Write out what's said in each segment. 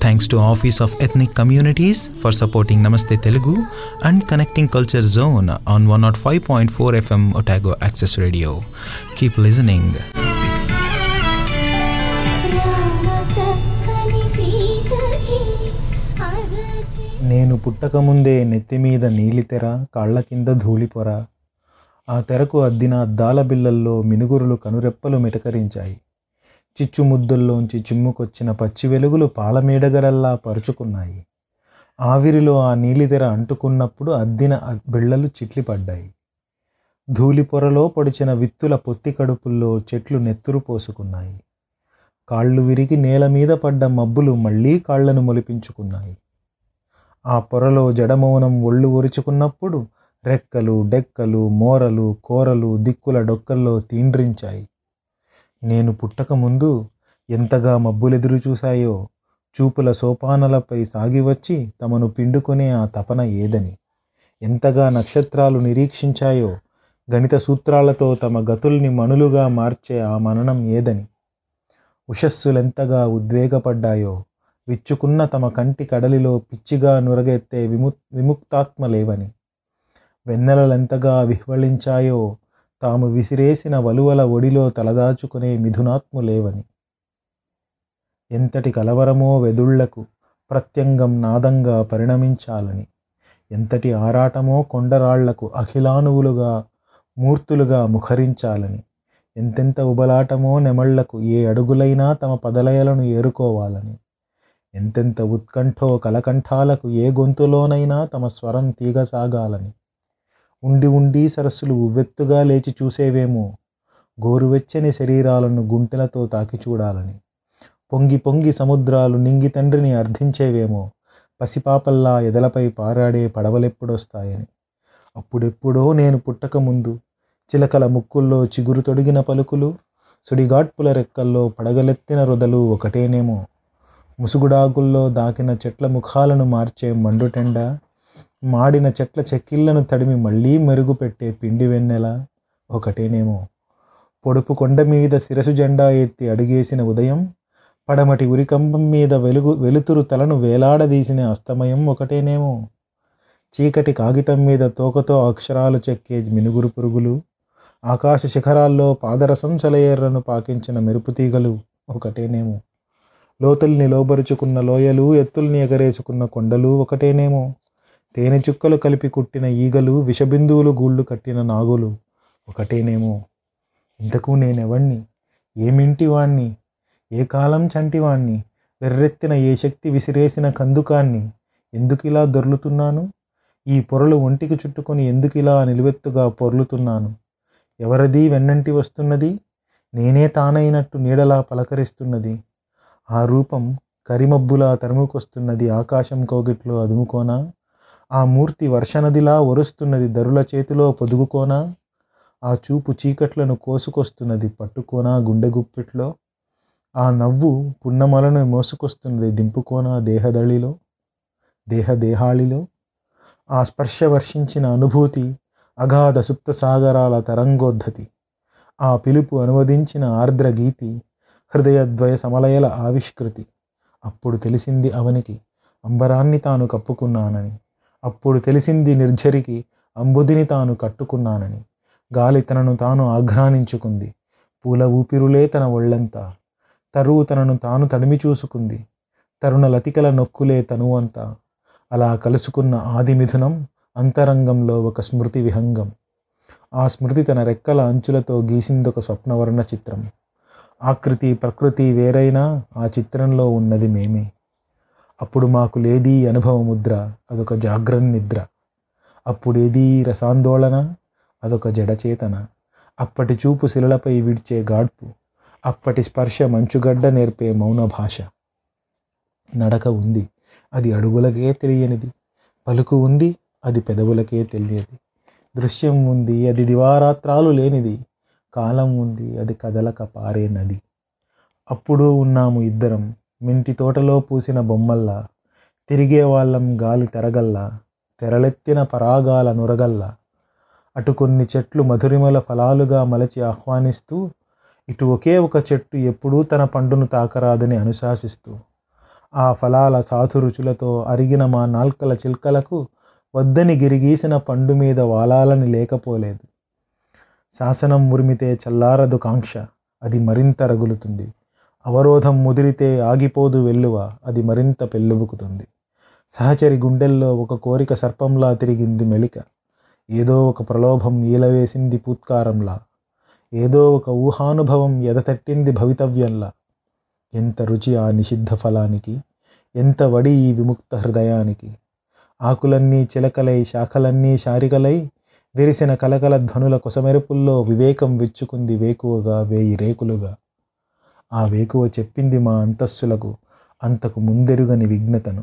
Thanks to office of ethnic communities for supporting Namaste Telugu and connecting culture zone on one nought five point four FM Otago access radio keep listening నేను పుట్టకముందే నెత్తి మీద నీలి తెర కాళ్ళ కింద ధూళి పొర. ఆ తెరకు అద్దిన దాల బిల్లల్లో మినుగురులు కనురెప్పలు మిటకరించాయి. చిచ్చు ముద్దుల్లోంచి చిమ్ముకొచ్చిన పచ్చి వెలుగులు పాలమేడగలల్లా పరుచుకున్నాయి. ఆవిరిలో ఆ నీలితెర అంటుకున్నప్పుడు అద్దిన బిళ్ళలు చిట్లిపడ్డాయి. ధూళిపొరలో పొడిచిన విత్తుల పొత్తి కడుపుల్లో చెట్లు నెత్తురు పోసుకున్నాయి. కాళ్ళు విరిగి నేల మీద పడ్డ మబ్బులు మళ్ళీ కాళ్ళను మొలిపించుకున్నాయి. ఆ పొరలో జడమౌనం ఒళ్ళు ఒరుచుకున్నప్పుడు రెక్కలు డెక్కలు మోరలు కోరలు దిక్కుల డొక్కల్లో తీండ్రించాయి. నేను పుట్టక ముందు ఎంతగా మబ్బులెదురు చూశాయో చూపుల సోపానలపై సాగివచ్చి తమను పిండుకునే ఆ తపన ఏదని. ఎంతగా నక్షత్రాలు నిరీక్షించాయో గణిత సూత్రాలతో తమ గతుల్ని మణులుగా మార్చే ఆ మననం ఏదని. ఉషస్సులెంతగా ఉద్వేగపడ్డాయో విచ్చుకున్న తమ కంటి కడలిలో పిచ్చిగా నురగెత్తే విము విముక్తాత్మలేవని. వెన్నెలలెంతగా విహ్వళించాయో తాము విసిరేసిన వలువల ఒడిలో తలదాచుకునే మిథునాత్ములేవని. ఎంతటి కలవరమో వెదుళ్ళకు ప్రత్యంగం నాదంగా పరిణమించాలని. ఎంతటి ఆరాటమో కొండరాళ్ళకు అఖిలానువులుగా మూర్తులుగా ముఖరించాలని. ఎంతెంత ఉబలాటమో నెమళ్ళకు ఏ అడుగులైనా తమ పదలయలను ఏరుకోవాలని. ఎంతెంత ఉత్కంఠో కలకంఠాలకు ఏ గొంతులోనైనా తమ స్వరం తీగసాగాలని. ఉండి ఉండి సరస్సులు ఉవ్వెత్తుగా లేచి చూసేవేమో. గోరువెచ్చని శరీరాలను గుంటెలతో తాకి చూడాలని. పొంగి పొంగి సముద్రాలు నింగి తండ్రిని అర్థించేవేమో. పసిపాపల్లా ఎదలపై పారాడే పడవలెప్పుడొస్తాయని. అప్పుడెప్పుడో నేను పుట్టకముందు చిలకల ముక్కుల్లో చిగురు తొడిగిన పలుకులు సుడిగాట్పుల రెక్కల్లో పడగలెత్తిన రుదలు ఒకటేనేమో. ముసుగుడాగుల్లో దాకిన చెట్ల ముఖాలను మార్చే మండుటెండ మాడిన చెట్ల చెక్కిళ్ళను తడిమి మళ్ళీ మెరుగుపెట్టే పిండి వెన్నెల. ఒకటేనేమో పొడుపు కొండ మీద శిరసు జెండా ఎత్తి అడుగేసిన ఉదయం పడమటి ఉరికంబం మీద వెలుగు వెలుతురు తలను వేలాడదీసిన అస్తమయం ఒకటేనేమో. చీకటి కాగితం మీద తోకతో అక్షరాలు చెక్కే మినుగురు పురుగులు ఆకాశ శిఖరాల్లో పాదరసం సెలయేర్రను పాకించిన మెరుపుతీగలు ఒకటేనేమో. లోతుల్ని లోబరుచుకున్న లోయలు ఎత్తుల్ని ఎగరేసుకున్న కొండలు ఒకటేనేమో. తేనె చుక్కలు కలిపి కుట్టిన ఈగలు విషబిందువులు గూళ్ళు కట్టిన నాగులు. ఒకటేనేమో ఇంతకు నేనెవణ్ణి ఏమింటి వాణ్ణి? ఏ కాలం చంటివాణ్ణి వెర్రెత్తిన ఏ శక్తి విసిరేసిన కందుకాన్ని? ఎందుకిలా దొర్లుతున్నాను? ఈ పొరలు ఒంటికి చుట్టుకొని ఎందుకిలా నిలువెత్తుగా పొర్లుతున్నాను? ఎవరిది వెన్నంటి వస్తున్నది? నేనే తానైనట్టు నీడలా పలకరిస్తున్నది. ఆ రూపం కరిమబ్బులా తరుముకొస్తున్నది ఆకాశం కోగిట్లో అదుముకోనా? ఆ మూర్తి వర్షనదిలా ఒరుస్తున్నది దరుల చేతిలో పొదుగుకోనా? ఆ చూపు చీకట్లను కోసుకొస్తున్నది పట్టుకోనా గుండె గుప్పిట్లో? ఆ నవ్వు పున్నమలను మోసుకొస్తున్నది దింపుకోనా దేహదళిలో? దేహ దేహాళిలో ఆ స్పర్శ వర్షించిన అనుభూతి అగాధ సుప్త సాగరాల తరంగోద్ధతి. ఆ పిలుపు అనువదించిన ఆర్ద్ర గీతి హృదయద్వయ సమలయల ఆవిష్కృతి. అప్పుడు తెలిసింది అవనికి అంబరాన్ని తాను కప్పుకున్నానని. అప్పుడు తెలిసింది నిర్జరికి అంబుదిని తాను కట్టుకున్నానని. గాలి తనను తాను ఆఘ్రానించుకుంది పూల ఊపిరులే తన ఒళ్ళంతా. తరువు తనను తాను తడిమి చూసుకుంది. తరుణ లతికల నొక్కులే తనువంతా అలా కలుసుకున్న ఆది మిథునం అంతరంగంలో ఒక స్మృతి విహంగం. ఆ స్మృతి తన రెక్కల అంచులతో గీసిందొక స్వప్నవర్ణ చిత్రం. ఆకృతి ప్రకృతి వేరైనా ఆ చిత్రంలో ఉన్నది మేమే. అప్పుడు మాకు లేదీ అనుభవ ముద్ర అదొక జాగ్రన్ నిద్ర. అప్పుడేదీ రసాందోళన అదొక జడచేతన అప్పటి చూపు శిలలపై విడిచే గాడ్పు అప్పటి స్పర్శ మంచుగడ్డ నేర్పే మౌన భాష. నడక ఉంది అది అడుగులకే తెలియనిది. పలుకు ఉంది అది పెదవులకే తెలియదు. దృశ్యం ఉంది అది దివారాత్రాలు లేనిది. కాలం ఉంది అది కదలక పారే నది. అప్పుడు ఉన్నాము ఇద్దరం మింటి తోటలో పూసిన బొమ్మల్లా తిరిగే వాళ్ళం గాలి తెరగల్లా తెరలెత్తిన పరాగాల నురగల్లా అటు కొన్ని చెట్లు మధురిమల ఫలాలుగా మలచి ఆహ్వానిస్తూ ఇటు ఒకే ఒక చెట్టు ఎప్పుడూ తన పండును తాకరాదని అనుశాసిస్తూ ఆ ఫలాల సాధు రుచులతో అరిగిన మా నాల్కల చిల్కలకు వద్దని గిరిగీసిన పండు మీద వాలాలని లేకపోలేదు. శాసనం ఉరిమితే చల్లారదు కాంక్ష అది మరింత రగులుతుంది. అవరోధం ముదిరితే ఆగిపోదు వెల్లువ అది మరింత పెళ్ళుబుకుతుంది. సహచరి గుండెల్లో ఒక కోరిక సర్పంలా తిరిగింది మెలిక. ఏదో ఒక ప్రలోభం ఈలవేసింది పూత్కారంలా. ఏదో ఒక ఊహానుభవం ఎదతట్టింది భవితవ్యంలా. ఎంత రుచి ఆ నిషిద్ధ ఫలానికి? ఎంత వడి ఈ విముక్త హృదయానికి? ఆకులన్నీ చిలకలై శాఖలన్నీ శారికలై విరిసిన కలకల ధ్వనుల కొసమెరుపుల్లో వివేకం విచ్చుకుంది వేకువగా వేయి రేకులుగా. ఆ వేకువ చెప్పింది మా అంతస్సులకు అంతకు ముందెరుగని విఘ్నతను.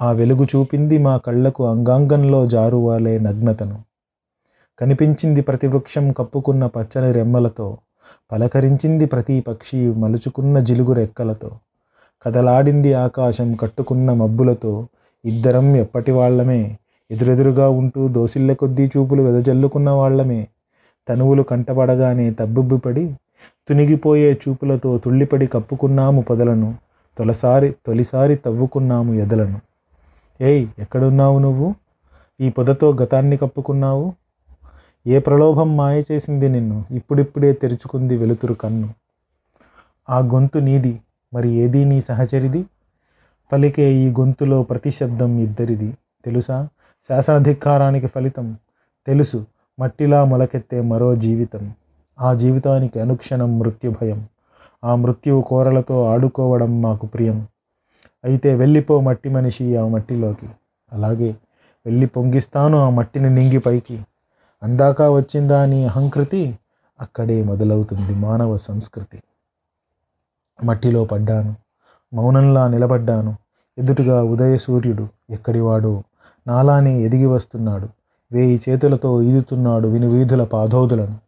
ఆ వెలుగు చూపింది మా కళ్ళకు అంగాంగంలో జారువాలే నగ్నతను. కనిపించింది ప్రతి వృక్షం కప్పుకున్న పచ్చని రెమ్మలతో పలకరించింది ప్రతి పక్షి మలుచుకున్న జిలుగు రెక్కలతో. కదలాడింది ఆకాశం కట్టుకున్న మబ్బులతో ఇద్దరం ఎప్పటి వాళ్ళమే ఎదురెదురుగా ఉంటూ దోసిళ్ళ కొద్దీ చూపులు వెదజల్లుకున్న వాళ్ళమే తనువులు కంటపడగానే తబ్బుబ్బిపడి తునిగిపోయే చూపులతో తుళ్ళిపడి కప్పుకున్నాము పొదలను. తొలసారి తొలిసారి తవ్వుకున్నాము ఎదలను. ఏయ్ ఎక్కడున్నావు నువ్వు? ఈ పొదతో గతాన్ని కప్పుకున్నావు? ఏ ప్రలోభం మాయ చేసింది నిన్ను? ఇప్పుడిప్పుడే తెరుచుకుంది వెలుతురు కన్ను. ఆ గొంతు నీది మరి ఏది నీ సహచరిది? పలికే ఈ గొంతులో ప్రతి శబ్దం ఇద్దరిది. తెలుసా? శాసనాధికారానికి ఫలితం. తెలుసు మట్టిలా మొలకెత్తే మరో జీవితం. ఆ జీవితానికి అనుక్షణం మృత్యు భయం. ఆ మృత్యువు కోరలతో ఆడుకోవడం మాకు ప్రియం. అయితే వెళ్ళిపో మట్టి మనిషి ఆ మట్టిలోకి. అలాగే వెళ్ళి పొంగిస్తాను ఆ మట్టిని నింగి పైకి. అందాక వచ్చిందా అని అహంకృతి? అక్కడే మొదలవుతుంది మానవ సంస్కృతి. మట్టిలో పడ్డాను. మౌనంలా నిలబడ్డాను. ఎదుటుగా ఉదయ సూర్యుడు ఎక్కడివాడో. నాలానే ఎదిగి వస్తున్నాడు. వేయి చేతులతో ఈదుతున్నాడు వినువీధుల పాదోదులను.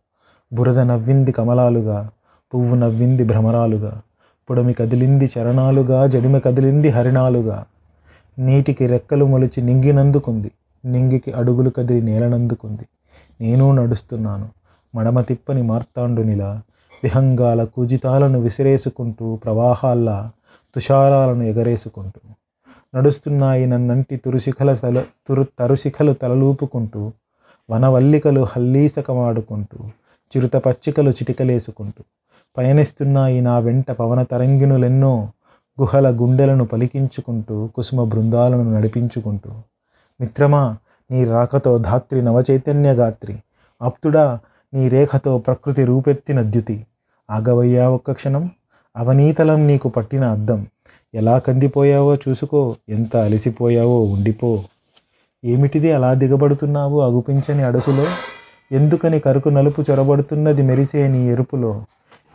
బురద నవ్వింది కమలాలుగా పువ్వు నవ్వింది భ్రమరాలుగా పొడమి కదిలింది చరణాలుగా జడిమి కదిలింది హరిణాలుగా. నీటికి రెక్కలు మొలిచి నింగినందుకుంది నింగికి అడుగులు కదిలి నేలనందుకుంది నేను నడుస్తున్నాను మడమ తిప్పని మార్తాండునిలా విహంగాల కూజితాలను విసిరేసుకుంటూ ప్రవాహాల్లా తుషారాలను ఎగరేసుకుంటూ. నడుస్తున్నాయి నన్నంటి తురుశిఖల తల తురు తరుశిఖలు తలలూపుకుంటూ వనవల్లికలు హల్లీసకమాడుకుంటూ చిరుత పచ్చికలు చిటికలేసుకుంటూ పయనిస్తున్నాయి నా వెంట పవన తరంగిణులెన్నో గుహల గుండెలను పలికించుకుంటూ కుసుమ బృందాలను నడిపించుకుంటూ మిత్రమా నీ రాకతో ధాత్రి నవచైతన్య గాత్రి ఆప్తుడా నీ రేఖతో ప్రకృతి రూపెత్తిన ద్యుతి. ఆగవయ్యా ఒక్క క్షణం అవనీతలం నీకు పట్టిన అద్దం. ఎలా కందిపోయావో చూసుకో ఎంత అలసిపోయావో ఉండిపో. ఏమిటిది అలా దిగబడుతున్నావు అగుపించని అడుసులో ఎందుకని కరుకు నలుపు చొరబడుతున్నది మెరిసే నీ ఎరుపులో?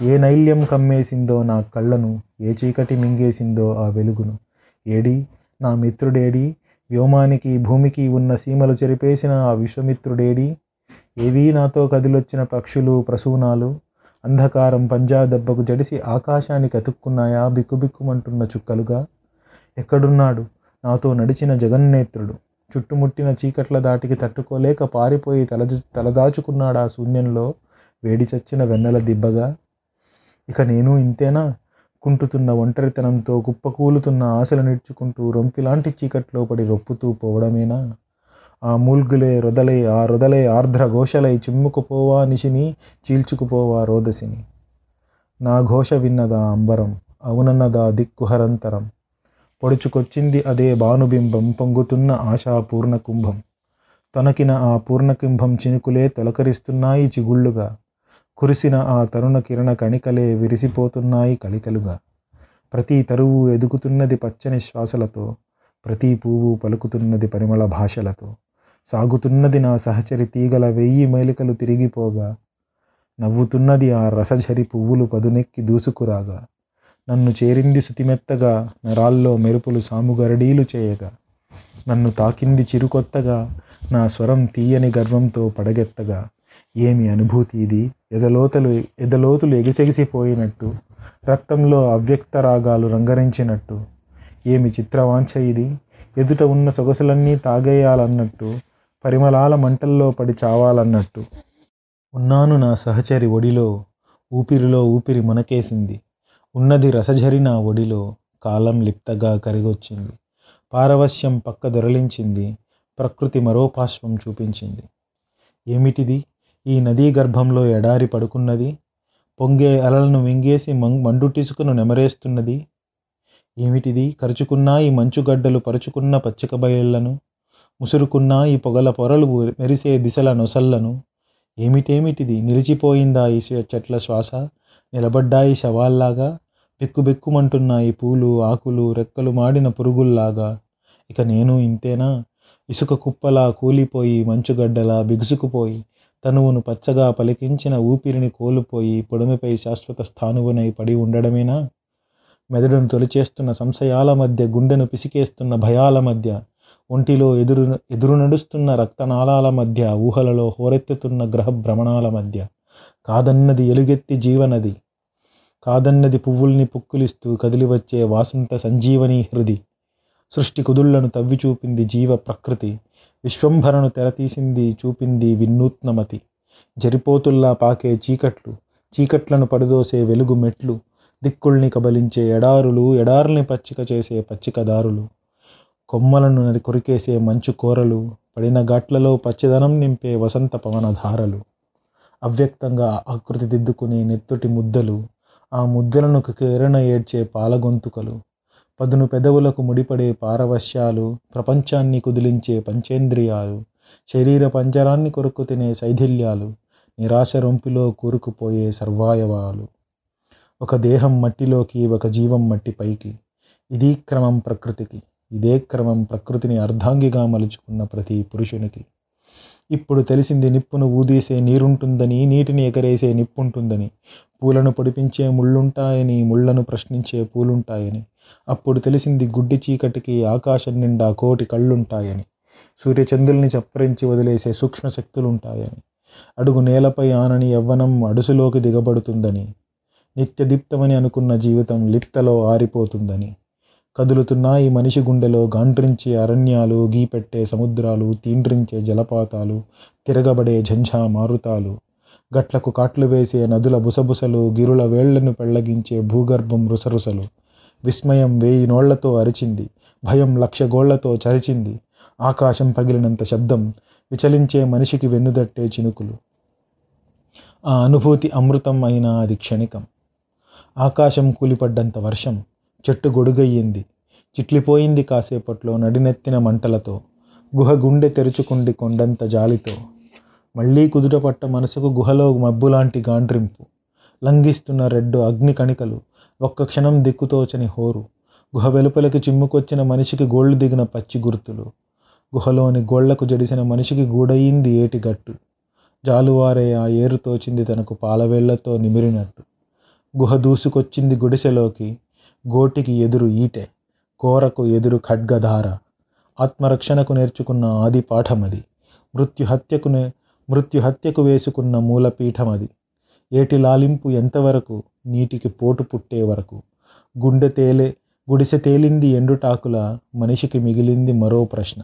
ఏ నైల్యం కమ్మేసిందో నా కళ్ళను ఏ చీకటి మింగేసిందో ఆ వెలుగును. ఏడి నా మిత్రుడేడి వ్యోమానికి భూమికి ఉన్న సీమలు చెరిపేసిన ఆ విశ్వమిత్రుడేడి? ఏవీ నాతో కదిలొచ్చిన పక్షులు ప్రసూనాలు? అంధకారం పంజా దెబ్బకు జడిసి ఆకాశానికి అతుక్కున్నాయా బిక్కుబిక్కుమంటున్న చుక్కలుగా? ఎక్కడున్నాడు నాతో నడిచిన జగన్నేత్రుడు? చుట్టుముట్టిన చీకట్ల దాటికి తట్టుకోలేక పారిపోయి తలజు తలదాచుకున్నాడు ఆ శూన్యంలో వేడి చచ్చిన వెన్నెల దిబ్బగా. ఇక నేను ఇంతేనా? కుంటుతున్న ఒంటరితనంతో కుప్పకూలుతున్న ఆశలు నేర్చుకుంటూ రొంపిలాంటి చీకట్లో పడి రొప్పుతూ పోవడమేనా? ఆ మూల్గులే రొదలై ఆ రొదలై ఆర్ద్ర ఘోషలై చిమ్ముకుపోవా నిశిని చీల్చుకుపోవా రోదసిని. నా ఘోష విన్నదా అంబరం అవునన్నదా దిక్కుహరంతరం. పొడుచుకొచ్చింది అదే భానుబింబం పొంగుతున్న ఆశా పూర్ణ కుంభం. తొనకిన ఆ పూర్ణకుంభం చినుకులే తొలకరిస్తున్నాయి చిగుళ్ళుగా. కురిసిన ఆ తరుణ కిరణ కణికలే విరిసిపోతున్నాయి కలికలుగా. ప్రతి తరువు ఎదుగుతున్నది పచ్చని శ్వాసలతో ప్రతి పువ్వు పలుకుతున్నది పరిమళ భాషలతో. సాగుతున్నది నా సహచరి తీగల వెయ్యి మైలికలు తిరిగిపోగా. నవ్వుతున్నది ఆ రసఝరి పువ్వులు పదునెక్కి దూసుకురాగా. నన్ను చేరింది శుతిమెత్తగా నరాల్లో మెరుపులు సాముగరడీలు చేయగా. నన్ను తాకింది చిరుకొత్తగా నా స్వరం తీయని గర్వంతో పడగెత్తగా. ఏమి అనుభూతి ఇది? ఎదలోతలు ఎదలోతులు ఎగిసెగిసిపోయినట్టు రక్తంలో అవ్యక్త రాగాలు రంగరించినట్టు. ఏమి చిత్రవాంఛ ఇది? ఎదుట ఉన్న సొగసులన్నీ తాగేయాలన్నట్టు పరిమళాల మంటల్లో పడి చావాలన్నట్టు. ఉన్నాను నా సహచరి ఒడిలో ఊపిరిలో ఊపిరి మనకేసింది. ఉన్నది రసఝరి నా ఒడిలో కాలం లిప్తగా కరిగొచ్చింది. పారవశ్యం పక్క దొరలించింది. ప్రకృతి మరో పాశ్వం చూపించింది. ఏమిటిది? ఈ నదీ గర్భంలో ఎడారి పడుకున్నది. పొంగే అలలను మింగేసి మం మండుటిసుకును నెమరేస్తున్నది. ఏమిటిది? కరుచుకున్నా ఈ మంచుగడ్డలు పరుచుకున్న పచ్చిక బయళ్ళను ముసురుకున్నా ఈ పొగల పొరలు మెరిసే దిశల నొసళ్ళను ఏమిటేమిటిది? నిలిచిపోయిందా ఈ చెట్ల శ్వాస? నిలబడ్డాయి శవాల్లాగా? బెక్కుబెక్కుమంటున్నాయి పూలు ఆకులు రెక్కలు మాడిన పురుగుల్లాగా. ఇక నేను ఇంతేనా? ఇసుక కుప్పలా కూలిపోయి మంచుగడ్డలా బిగుసుకుపోయి తనువును పచ్చగా పలికించిన ఊపిరిని కోల్పోయి పొడమిపై శాశ్వత స్థానువునై పడి ఉండడమేనా? మెదడును తొలిచేస్తున్న సంశయాల మధ్య గుండెను పిసికేస్తున్న భయాల మధ్య ఒంటిలో ఎదురు ఎదురు నడుస్తున్న రక్తనాళాల మధ్య ఊహలలో హోరెత్తుతున్న గ్రహ భ్రమణాల మధ్య. కాదన్నది ఎలుగెత్తి జీవనది. కాదన్నది పువ్వుల్ని పుక్కులిస్తూ కదిలివచ్చే వాసంత సంజీవని హృది. సృష్టి కుదుళ్ళను తవ్వి చూపింది జీవ ప్రకృతి. విశ్వంభరను తెరతీసింది చూపింది వినూత్నమతి జరిపోతుల్లా పాకే చీకట్లు చీకట్లను పడిదోసే వెలుగు మెట్లు దిక్కుల్ని కబలించే ఎడారులు ఎడారుల్ని పచ్చిక చేసే పచ్చికదారులు కొమ్మలను నరి కొరికేసే మంచు కోరలు పడిన ఘాట్లలో పచ్చదనం నింపే వసంత పవనధారలు అవ్యక్తంగా ఆకృతి దిద్దుకునే నెత్తుటి ముద్దలు ఆ ముద్దలను కేరణ ఏడ్చే పాలగొంతుకలు పదును పెదవులకు ముడిపడే పారవశ్యాలు ప్రపంచాన్ని కుదిలించే పంచేంద్రియాలు శరీర పంజరాన్ని కొరుకు తినే శైథిల్యాలు నిరాశ రొంపిలో కూరుకుపోయే సర్వాయవాలు. ఒక దేహం మట్టిలోకి ఒక జీవం మట్టిపైకి ఇది క్రమం ప్రకృతికి ఇదే క్రమం ప్రకృతిని అర్ధాంగిగా మలుచుకున్న ప్రతి పురుషునికి. ఇప్పుడు తెలిసింది నిప్పును ఊదీసే నీరుంటుందని నీటిని ఎగరేసే నిప్పుంటుందని. పూలను పొడిపించే ముళ్ళుంటాయని ముళ్ళను ప్రశ్నించే పూలుంటాయని. అప్పుడు తెలిసింది గుడ్డి చీకటికి ఆకాశం నిండా కోటి కళ్ళుంటాయని. సూర్యచంద్రుల్ని చప్పరించి వదిలేసే సూక్ష్మ శక్తులుంటాయని. అడుగు నేలపై ఆనని యవ్వనం అడుసులోకి దిగబడుతుందని. నిత్యదీప్తమని అనుకున్న జీవితం లిప్తలో ఆరిపోతుందని. కదులుతున్న ఈ మనిషి గుండెలో గాండ్రించే అరణ్యాలు గీపెట్టే సముద్రాలు తీండ్రించే జలపాతాలు తిరగబడే ఝంఝా మారుతాలు. గట్లకు కాట్లు వేసే నదుల బుసబుసలు గిరుల వేళ్ళను పెళ్ళగించే భూగర్భం రుసరుసలు. విస్మయం వేయి నోళ్ళతో అరిచింది భయం లక్ష గోళ్ళతో చరిచింది ఆకాశం పగిలినంత శబ్దం విచలించే మనిషికి వెన్నుదట్టే చినుకులు. ఆ అనుభూతి అమృతం అయినా అది క్షణికం. ఆకాశం కూలిపడ్డంత వర్షం చెట్టు గొడుగయ్యింది. చిట్లిపోయింది కాసేపట్లో నడినెత్తిన మంటలతో గుహ గుండె తెరుచుకుండి కొండంత జాలితో. మళ్ళీ కుదుటపట్ట మనసుకు గుహలో మబ్బులాంటి గాండ్రింపు. లంఘిస్తున్న రెడ్డు అగ్ని కణికలు ఒక్క క్షణం దిక్కుతోచని హోరు. గుహ వెలుపలకి చిమ్ముకొచ్చిన మనిషికి గోళ్ళు దిగిన పచ్చి గుర్తులు. గుహలోని గోళ్ళకు జడిసిన మనిషికి గూడయింది ఏటిగట్టు జాలువారే ఆ ఏరు తోచింది తనకు పాలవేళ్ళతో నిమిరినట్టు. గుహ దూసుకొచ్చింది గుడిసెలోకి గోటికి ఎదురు ఈటె కోరకు ఎదురు ఖడ్గధార. ఆత్మరక్షణకు నేర్చుకున్న ఆది పాఠమది. మృత్యుహత్యకు మృత్యుహత్యకు వేసుకున్న మూలపీఠమది. ఏటి లాలింపు ఎంతవరకు నీటికి పోటు పుట్టే వరకు. గుండె తేలే గుడిసె తేలింది ఎండుటాకుల మనిషికి మిగిలింది మరో ప్రశ్న.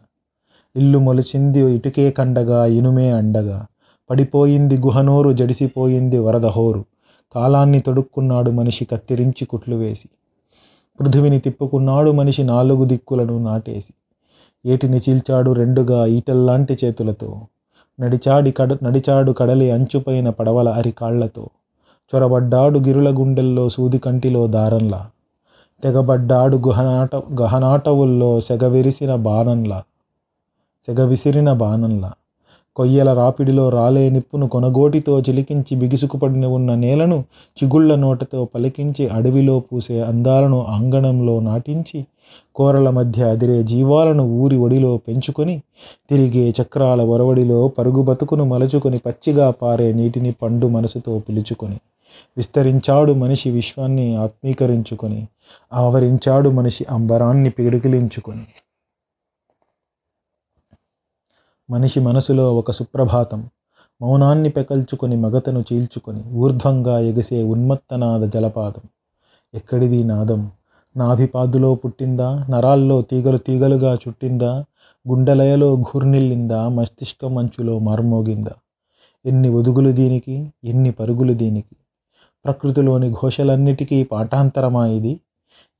ఇల్లు మొలిచింది ఇటుకే కండగా ఇనుమే అండగా. పడిపోయింది గుహనోరు జడిసిపోయింది వరదహోరు. కాలాన్ని తొడుక్కున్నాడు మనిషి కత్తిరించి కుట్లు వేసి. పృథివిని తిప్పుకున్నాడు మనిషి నాలుగు దిక్కులను నాటేసి. ఏటిని చీల్చాడు రెండుగా ఈటల్లాంటి చేతులతో. నడిచాడి కడ నడిచాడు కడలి అంచుపైన పడవల అరికాళ్ళతో చొరబడ్డాడు గిరుల గుండెల్లో సూది కంటిలో దారంలా. తెగబడ్డాడు గుహనాట గహనాటవుల్లో సెగవిరిసిన బాణంలా. సెగ విసిరిన బాణంలా. కొయ్యల రాపిడిలో రాలే నిప్పును కొనగోటితో చిలికించి బిగుసుకుపడిన ఉన్న నేలను చిగుళ్ళ నోటతో పలికించి అడవిలో పూసే అందాలను అంగణంలో నాటించి కోరల మధ్య అదిరే జీవాలను ఊరి ఒడిలో పెంచుకొని తిరిగే చక్రాల ఒరవడిలో పరుగు బతుకును మలుచుకొని పచ్చిగా పారే నీటిని పండు మనసుతో పిలుచుకొని విస్తరించాడు మనిషి విశ్వాన్ని ఆత్మీకరించుకొని ఆవరించాడు మనిషి అంబరాన్ని పిడికిలించుకొని మనిషి మనసులో ఒక సుప్రభాతం. మౌనాన్ని పెకల్చుకొని మగతను చీల్చుకొని ఊర్ధ్వంగా ఎగిసే ఉన్మత్తనాద జలపాతం. ఎక్కడిది నాదం? నాభిపాదులో పుట్టిందా? నరాల్లో తీగలు తీగలుగా చుట్టిందా? గుండెలయలో ఘూర్నిల్లిందా మస్తిష్కం అంచులో మార్మోగిందా? ఎన్ని ఒదుగులు దీనికి? ఎన్ని పరుగులు దీనికి? ప్రకృతిలోని ఘోషలన్నిటికీ పాఠాంతరమా ఇది?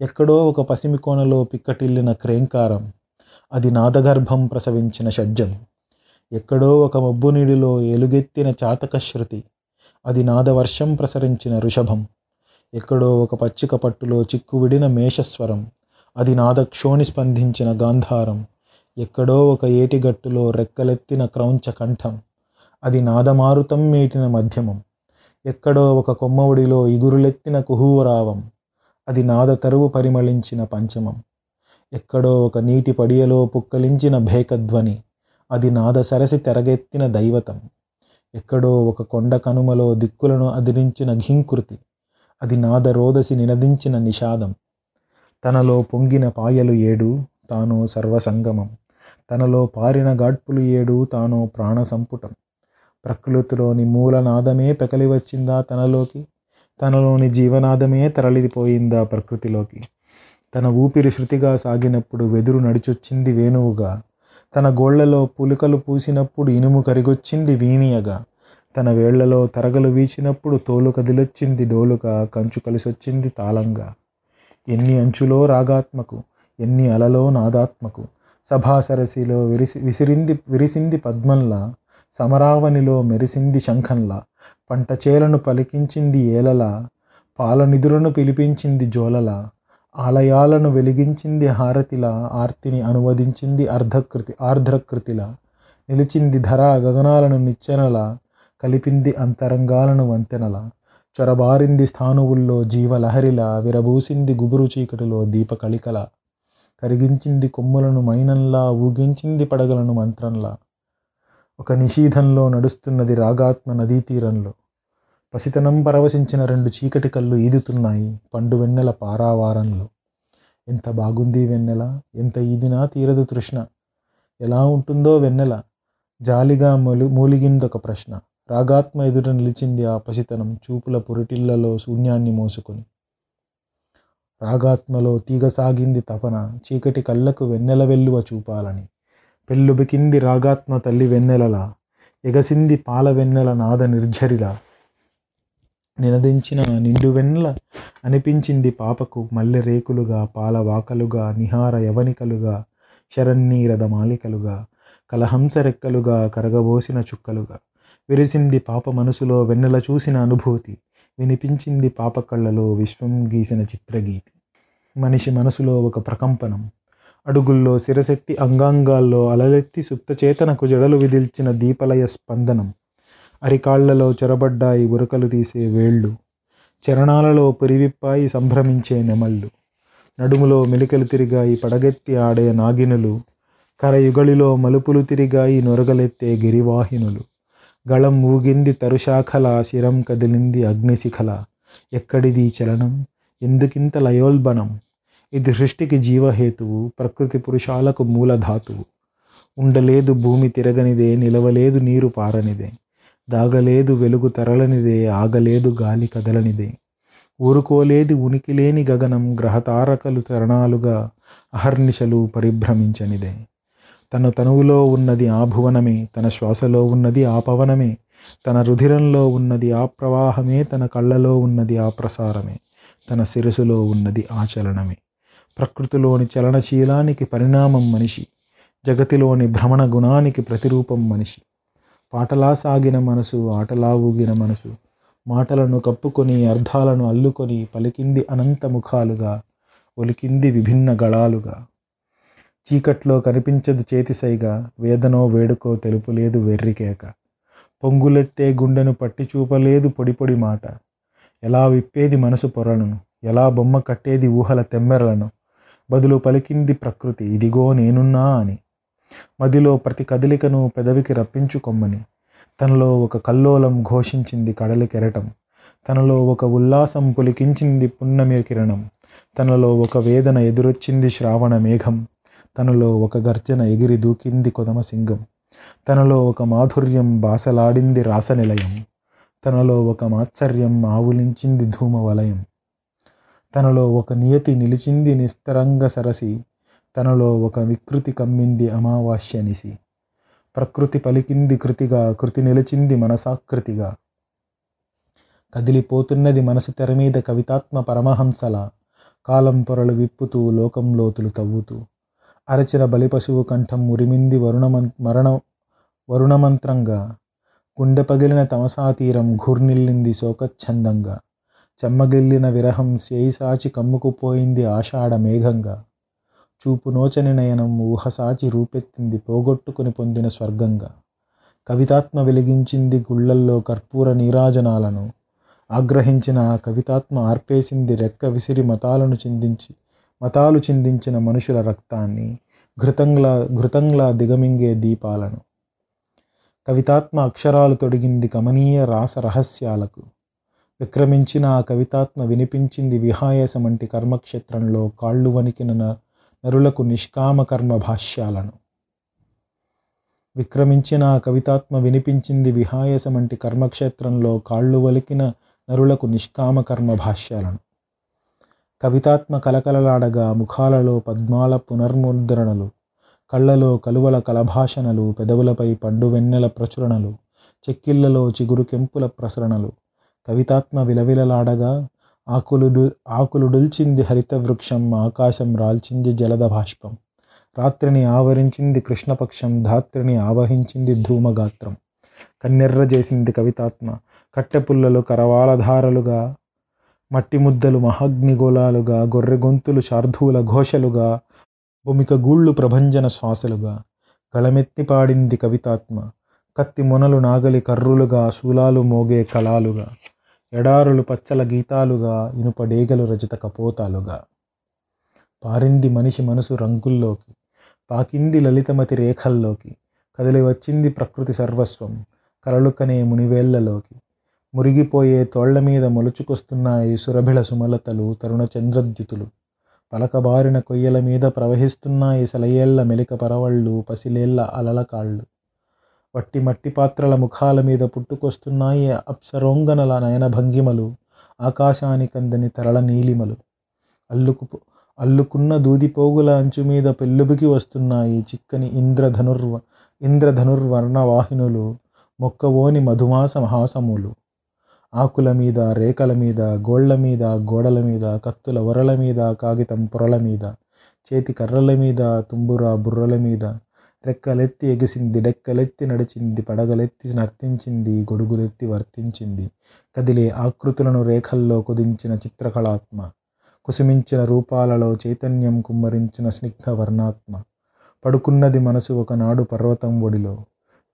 ఎక్కడో ఒక పసిమి కోనలో పిక్కటిల్లిన క్రేంకారం. అది నాదగర్భం ప్రసవించిన షడ్జం. ఎక్కడో ఒక మబ్బు నీడిలో ఎలుగెత్తిన చాతక శృతి. అది నాదవర్షం ప్రసరించిన ఋషభం. ఎక్కడో ఒక పచ్చిక పట్టులో చిక్కువిడిన మేషస్వరం. అది నాదక్షోణి స్పందించిన గాంధారం. ఎక్కడో ఒక ఏటిగట్టులో రెక్కలెత్తిన క్రౌంచ కంఠం. అది నాదమారుతం మీటిన మధ్యమం. ఎక్కడో ఒక కొమ్మవుడిలో ఇగురులెత్తిన కుహూరావం. అది నాద తరువు పరిమళించిన పంచమం. ఎక్కడో ఒక నీటి పడియలో పుక్కలించిన భేకధ్వని. అది నాద సరసి తెరగెత్తిన దైవతం. ఎక్కడో ఒక కొండ కనుమలో దిక్కులను అదిరించిన ఘింకృతి. అది నాద రోదసి నినదించిన నిషాదం. తనలో పొంగిన పాయలు ఏడు తాను సర్వసంగమం. తనలో పారిన గాడ్పులు ఏడు తాను ప్రాణ సంపుటం ప్రకృతిలోని మూలనాదమే పెకలి వచ్చిందా తనలోకి? తనలోని జీవనాదమే తరలిపోయిందా ప్రకృతిలోకి? తన ఊపిరి శృతిగా సాగినప్పుడు వెదురు నడిచొచ్చింది వేణువుగా. తన గోళ్ళలో పులికలు పూసినప్పుడు ఇనుము కరిగొచ్చింది వీణియగా. తన వేళ్ళలో తరగలు వీచినప్పుడు తోలు కదిలొచ్చింది డోలుగా కంచు కలిసొచ్చింది తాళంగా. ఎన్ని అంచులో రాగాత్మకు ఎన్ని అలలో నాదాత్మకు. సభాసరసిలో విరిసి విసిరింది విరిసింది పద్మంలా సమరావనిలో మెరిసింది శంఖంలా. పంట చేలను పలికించింది ఏలలా పాలనిధులను పిలిపించింది జోలలా. ఆలయాలను వెలిగించింది హారతిలా ఆర్తిని అనువదించింది అర్ధకృతి ఆర్ధ్రకృతిల నిలిచింది ధర గగనాలను నిచ్చెనలా కలిపింది అంతరంగాలను వంతెనలా చొరబారింది స్థానువుల్లో జీవలహరిలా విరబూసింది గుబురు చీకటిలో దీపకళికల కరిగించింది కొమ్ములను మైనంలా ఊగించింది పడగలను మంత్రంలా. ఒక నిషీధంలో నడుస్తున్నది రాగాత్మ నదీ తీరంలో పసితనం పరవశించిన రెండు చీకటి కళ్ళు ఈదుతున్నాయి పండు వెన్నెల పారావారంలో. ఎంత బాగుంది వెన్నెల? ఎంత ఈదినా తీరదు తృష్ణ. ఎలా ఉంటుందో వెన్నెల? జాలిగా మొలి మూలిగిందొక ప్రశ్న. రాగాత్మ ఎదుట నిలిచింది ఆ పసితనం చూపుల పురిటిళ్ళలో శూన్యాన్ని మోసుకొని. రాగాత్మలో తీగసాగింది తపన చీకటి కళ్ళకు వెన్నెల వెల్లువ చూపాలని. పెళ్ళుబికింది రాగాత్మ తల్లి వెన్నెలలా ఎగసింది పాల వెన్నెల నాద నిర్జరిలా. నినదించిన నిండు వెన్నెల అనిపించింది పాపకు. మల్లె రేకులుగా పాలవాకలుగా నిహార యవనికలుగా శరన్నీరద మాలికలుగా కలహంస రెక్కలుగా కరగబోసిన చుక్కలుగా. విరిసింది పాప మనసులో వెన్నెల చూసిన అనుభూతి. వినిపించింది పాప కళ్ళలో విశ్వం గీసిన చిత్రగీతి. మనిషి మనసులో ఒక ప్రకంపనం. అడుగుల్లో శిరసెత్తి అంగాంగాల్లో అలలెత్తి సుప్తచేతనకు జడలు విదిల్చిన దీపలయ స్పందనం. అరికాళ్ళలో చొరబడ్డాయి ఉరకలు తీసే వేళ్ళు చరణాలలో పురివిప్పాయి సంభ్రమించే నెమళ్ళు నడుములో మెలికలు తిరిగాయి పడగెత్తి ఆడే నాగినులు కరయుగళిలో మలుపులు తిరిగాయి నొరగలెత్తే గిరివాహినులు. గళం ఊగింది తరుశాఖల శిరం కదిలింది అగ్నిశిఖల. ఎక్కడిది చలనం? ఎందుకింత లయోల్బణం? ఇది సృష్టికి జీవహేతువు ప్రకృతి పురుషాలకు మూలధాతువు. ఉండలేదు భూమి తిరగనిదే నిలవలేదు నీరు పారనిదే. దాగలేదు వెలుగు తరలనిదే ఆగలేదు గాలి కదలనిదే. ఊరుకోలేది ఉనికి లేని గగనం గ్రహతారకలు తరణాలుగా అహర్నిశలు పరిభ్రమించనిదే. తన తనువులో ఉన్నది ఆ భువనమే తన శ్వాసలో ఉన్నది ఆ పవనమే తన రుధిరంలో ఉన్నది ఆ ప్రవాహమే తన కళ్ళలో ఉన్నది ఆ ప్రసారమే తన శిరసులో ఉన్నది ఆ చలనమే. ప్రకృతిలోని చలనశీలానికి పరిణామం మనిషి జగతిలోని భ్రమణ గుణానికి ప్రతిరూపం మనిషి. పాటలా సాగిన మనసు ఆటలా ఊగిన మనసు మాటలను కప్పుకొని అర్థాలను అల్లుకొని పలికింది అనంత ముఖాలుగా ఒలికింది విభిన్న గళాలుగా. చీకట్లో కనిపించదు చేతిసైగా వేదనో వేడుకో తెలుపులేదు వెర్రికేక పొంగులెత్తే గుండెను పట్టి చూపలేదు పొడి పొడి మాట. ఎలా విప్పేది మనసు పొరలను ఎలా బొమ్మ కట్టేది ఊహల తెమ్మెరలను బదులు పలికింది ప్రకృతి ఇదిగో నేనున్నా అని. మదిలో ప్రతి కదలికను పెదవికి రప్పించుకొమ్మని. తనలో ఒక కల్లోలం ఘోషించింది కడలి కెరటం తనలో ఒక ఉల్లాసం పులికించింది పున్నమి కిరణం. తనలో ఒక వేదన ఎదురొచ్చింది శ్రావణ మేఘం. తనలో ఒక గర్జన ఎగిరి దూకింది కొదమ సింగం. తనలో ఒక మాధుర్యం బాసలాడింది రాసనిలయం. తనలో ఒక మాత్సర్యం ఆవులించింది ధూమవలయం. తనలో ఒక నియతి నిలిచింది నిస్తరంగ సరసి. తనలో ఒక వికృతి కమ్మింది అమావాస్యనిసి. ప్రకృతి పలికింది కృతిగా కృతి నిలిచింది మనసాకృతిగా. కదిలిపోతున్నది మనసు తెర మీద కవితాత్మ పరమహంసల. కాలం పొరలు విప్పుతూ లోకం లోతులు తవ్వుతూ. అరచిన బలిపశువు కంఠం ఉరిమింది వరుణమం మరణ వరుణమంత్రంగా. గుండె పగిలిన తమసాతీరం ఘూర్నిల్లింది శోకచ్ఛందంగా చెమ్మగిల్లిన విరహం సేయిసాచి కమ్ముకుపోయింది ఆషాఢ మేఘంగా. చూపు నోచని నయనం ఊహసాచి రూపెత్తింది పోగొట్టుకుని పొందిన స్వర్గంగా. కవితాత్మ వెలిగించింది గుళ్ళల్లో కర్పూర నీరాజనాలను. ఆగ్రహించిన ఆ కవితాత్మ ఆర్పేసింది రెక్క విసిరి మతాలను చిందించి మతాలు చిందించిన మనుషుల రక్తాన్ని ఘృతంగ్లా ఘృతంలా దిగమింగే దీపాలను. కవితాత్మ అక్షరాలు తొడిగింది కమనీయ రాస రహస్యాలకు. విక్రమించిన ఆ కవితాత్మ వినిపించింది విహాయసమంటి కర్మక్షేత్రంలో కాళ్ళు వణికిన నరులకు నిష్కామకర్మ భాష్యాలను. విక్రమించిన కవితాత్మ వినిపించింది విహాయసమంటి కర్మక్షేత్రంలో కాళ్ళు వలికిన నరులకు నిష్కామ కర్మ భాష్యాలను. కవితాత్మ కలకలలాడగా ముఖాలలో పద్మాల పునర్ముద్రణలు కళ్ళలో కలువల కలభాషణలు పెదవులపై పండు వెన్నెల ప్రచురణలు చెక్కిళ్ళలో చిగురు కెంపుల ప్రసరణలు కవితాత్మ విలవిలలాడగా ఆకులు ఆకులు డుల్చింది హరిత వృక్షం ఆకాశం రాల్చింది జలద భాష్పం రాత్రిని ఆవరించింది కృష్ణపక్షం ధాత్రిని ఆవహించింది ధూమగాత్రం. కన్నెర్ర చేసింది కవితాత్మ కట్టెపుల్లలు కరవాలధారలుగా మట్టి ముద్దలు మహాగ్నిగోళాలుగా గొర్రె గొంతులు శార్ధూల ఘోషలుగా భూమిక గూళ్ళు ప్రభంజన శ్వాసలుగా. గళమెత్తి పాడింది కవితాత్మ కత్తి మొనలు నాగలి కర్రులుగా శూలాలు మోగే కళాలుగా. ఎడారులు పచ్చల గీతాలుగా ఇనుప డేగలు రజత కపోతాలుగా. పారింది మనిషి మనసు రంగుల్లోకి పాకింది లలితమతి రేఖల్లోకి కదిలి వచ్చింది ప్రకృతి సర్వస్వం కలలు కనే మునివేళ్ళలోకి. మురిగిపోయే తోళ్ళ మీద మొలుచుకొస్తున్నాయి సురభిళ సుమలతలు తరుణ చంద్రద్యుతులు. పలకబారిన కొయ్యల మీద ప్రవహిస్తున్నాయి సెలయేళ్ళ మెలిక పరవళ్ళు పసిలేళ్ళ అలల కాళ్ళు. వట్టి మట్టి పాత్రల ముఖాల మీద పుట్టుకొస్తున్నాయి అప్సరోంగనల నయన భంగిమలు ఆకాశానికందని తరళ నీలిమలు. అల్లుకు అల్లుకున్న దూదిపోగుల అంచు మీద పెళ్ళుబికి వస్తున్నాయి చిక్కని ఇంద్రధనుర్వ ఇంద్రధనుర్వర్ణవాహినులు మొక్కవోని మధుమాస మహాసములు. ఆకుల మీద రేకల మీద గోళ్ళ మీద గోడల మీద కత్తుల ఒరల మీద కాగితం పొరల మీద చేతి కర్రల మీద తుంబుర బుర్రల మీద రెక్కలెత్తి ఎగిసింది డెక్కలెత్తి నడిచింది పడగలెత్తి నర్తించింది గొడుగులెత్తి వర్తించింది. కదిలే ఆకృతులను రేఖల్లో కుదించిన చిత్రకళాత్మ కుసుమించిన రూపాలలో చైతన్యం కుమ్మరించిన స్నిగ్ధ వర్ణాత్మ. పడుకున్నది మనసు ఒకనాడు పర్వతం ఒడిలో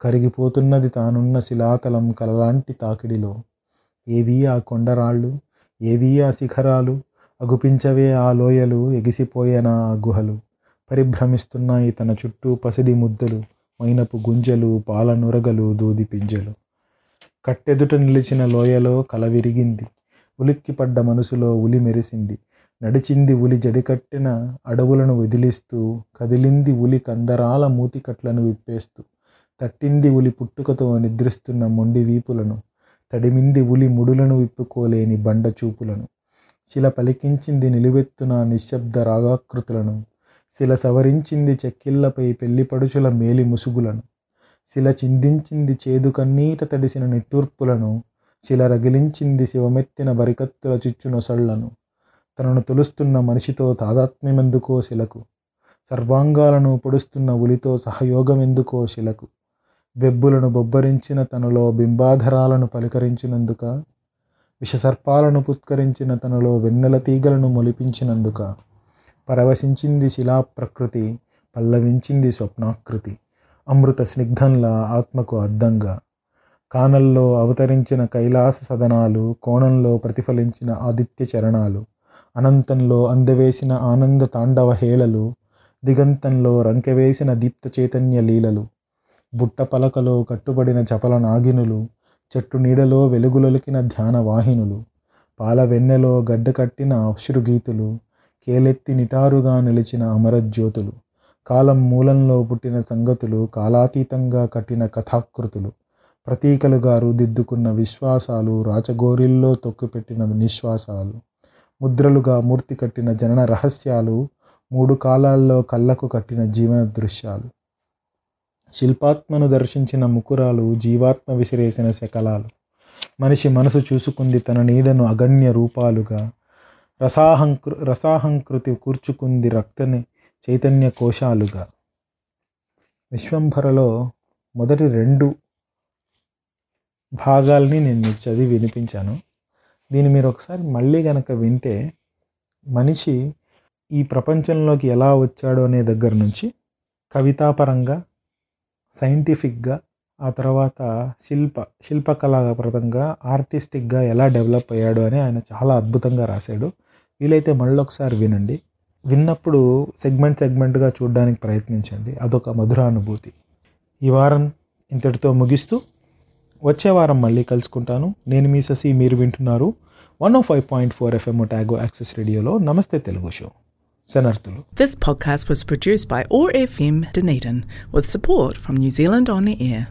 కరిగిపోతున్నది తానున్న శిలాతలం కలలాంటి తాకిడిలో. ఏవీ ఆ కొండరాళ్ళు ఏవీ ఆ శిఖరాలు అగుపించవే ఆ లోయలు ఎగిసిపోయేనా ఆ గుహలు. పరిభ్రమిస్తున్నాయి తన చుట్టూ పసిడి ముద్దలు మైనపు గుంజలు పాల నురగలు దూది పింజలు. కట్టెదుట నిలిచిన లోయలో కల విరిగింది. ఉలిక్కిపడ్డ మనసులో ఉలి మెరిసింది. నడిచింది ఉలి జడికట్టిన అడవులను వదిలిస్తూ కదిలింది ఉలి కందరాల మూతికట్లను విప్పేస్తూ తట్టింది ఉలి పుట్టుకతో నిద్రిస్తున్న మొండి వీపులను తడిమింది ఉలి ముడులను విప్పుకోలేని బండ చూపులను శిల పలికించింది నిలువెత్తున నిశ్శబ్ద రాగాకృతులను శిల సవరించింది చెక్కిళ్ళపై పెళ్ళిపడుచుల మేలి ముసుగులను. శిల చిందించింది చేదు కన్నీట తడిసిన నిట్టూర్పులను. శిల రగిలించింది శివమెత్తిన బరికత్తుల చిచ్చునొసళ్ళను తనను తొలుస్తున్న మనిషితో తాదాత్మ్యమెందుకో శిలకు? సర్వాంగాలను పొడుస్తున్న ఉలితో సహయోగమెందుకో శిలకు? వెబ్బులను బొబ్బరించిన తనలో బింబాధరాలను పలికరించినందుక? విషసర్పాలను పుత్కరించిన తనలో వెన్నెల తీగలను మొలిపించినందుక? పరవశించింది శిలా ప్రకృతి పల్లవించింది స్వప్నాకృతి అమృత స్నిగ్ధంలా ఆత్మకు అద్దంగా. కానల్లో అవతరించిన కైలాస సదనాలు కోణంలో ప్రతిఫలించిన ఆదిత్య చరణాలు అనంతంలో అందవేసిన ఆనంద తాండవ హేళలు దిగంతంలో రంకెవేసిన దీప్త చైతన్య లీలలు బుట్ట పలకలో కట్టుబడిన చపల నాగినులు చెట్టు నీడలో వెలుగులొలికిన ధ్యాన వాహినులు పాల వెన్నెలో గడ్డ కట్టిన అశ్రుగీతులు కేలెత్తి నిటారుగా నిలిచిన అమరజ్యోతులు కాలం మూలంలో పుట్టిన సంగతులు కాలాతీతంగా కట్టిన కథాకృతులు ప్రతీకలుగా రుదిద్దుకున్న విశ్వాసాలు రాచగోరిల్లో తొక్కుపెట్టిన నిశ్వాసాలు ముద్రలుగా మూర్తి కట్టిన జనన రహస్యాలు మూడు కాలాల్లో కళ్ళకు కట్టిన జీవన దృశ్యాలు. శిల్పాత్మను దర్శించిన ముకురాలు జీవాత్మ విసిరేసిన శకలాలు. మనిషి మనసు చూసుకుంది తన నీడను అగణ్య రూపాలుగా రసాహంకృ రసాహంకృతి కూర్చుకుంది రక్తని చైతన్య కోశాలుగా. విశ్వంభరలో మొదటి రెండు భాగాల్ని నేను మీకు చదివి వినిపించాను. దీన్ని మీరు ఒకసారి మళ్ళీ కనుక వింటే మనిషి ఈ ప్రపంచంలోకి ఎలా వచ్చాడు అనే దగ్గర నుంచి కవితాపరంగా సైంటిఫిక్గా ఆ తర్వాత శిల్ప శిల్పకళాపరంగా ఆర్టిస్టిక్గా ఎలా డెవలప్ అయ్యాడు అని ఆయన చాలా అద్భుతంగా రాశాడు. వీలైతే మళ్ళీ ఒకసారి వినండి. విన్నప్పుడు సెగ్మెంట్ సెగ్మెంట్గా చూడడానికి ప్రయత్నించండి. అదొక మధురానుభూతి. ఈ వారం ఇంతటితో ముగిస్తూ వచ్చే వారం మళ్ళీ కలుసుకుంటాను. నేను మీ ససి మీరు వింటున్నారు one O five point four FM Otago access రేడియోలో Namaste Telugu show. శనార్థులు this podcast was produce by ORFM FM Dunedin with support from New Zealand on air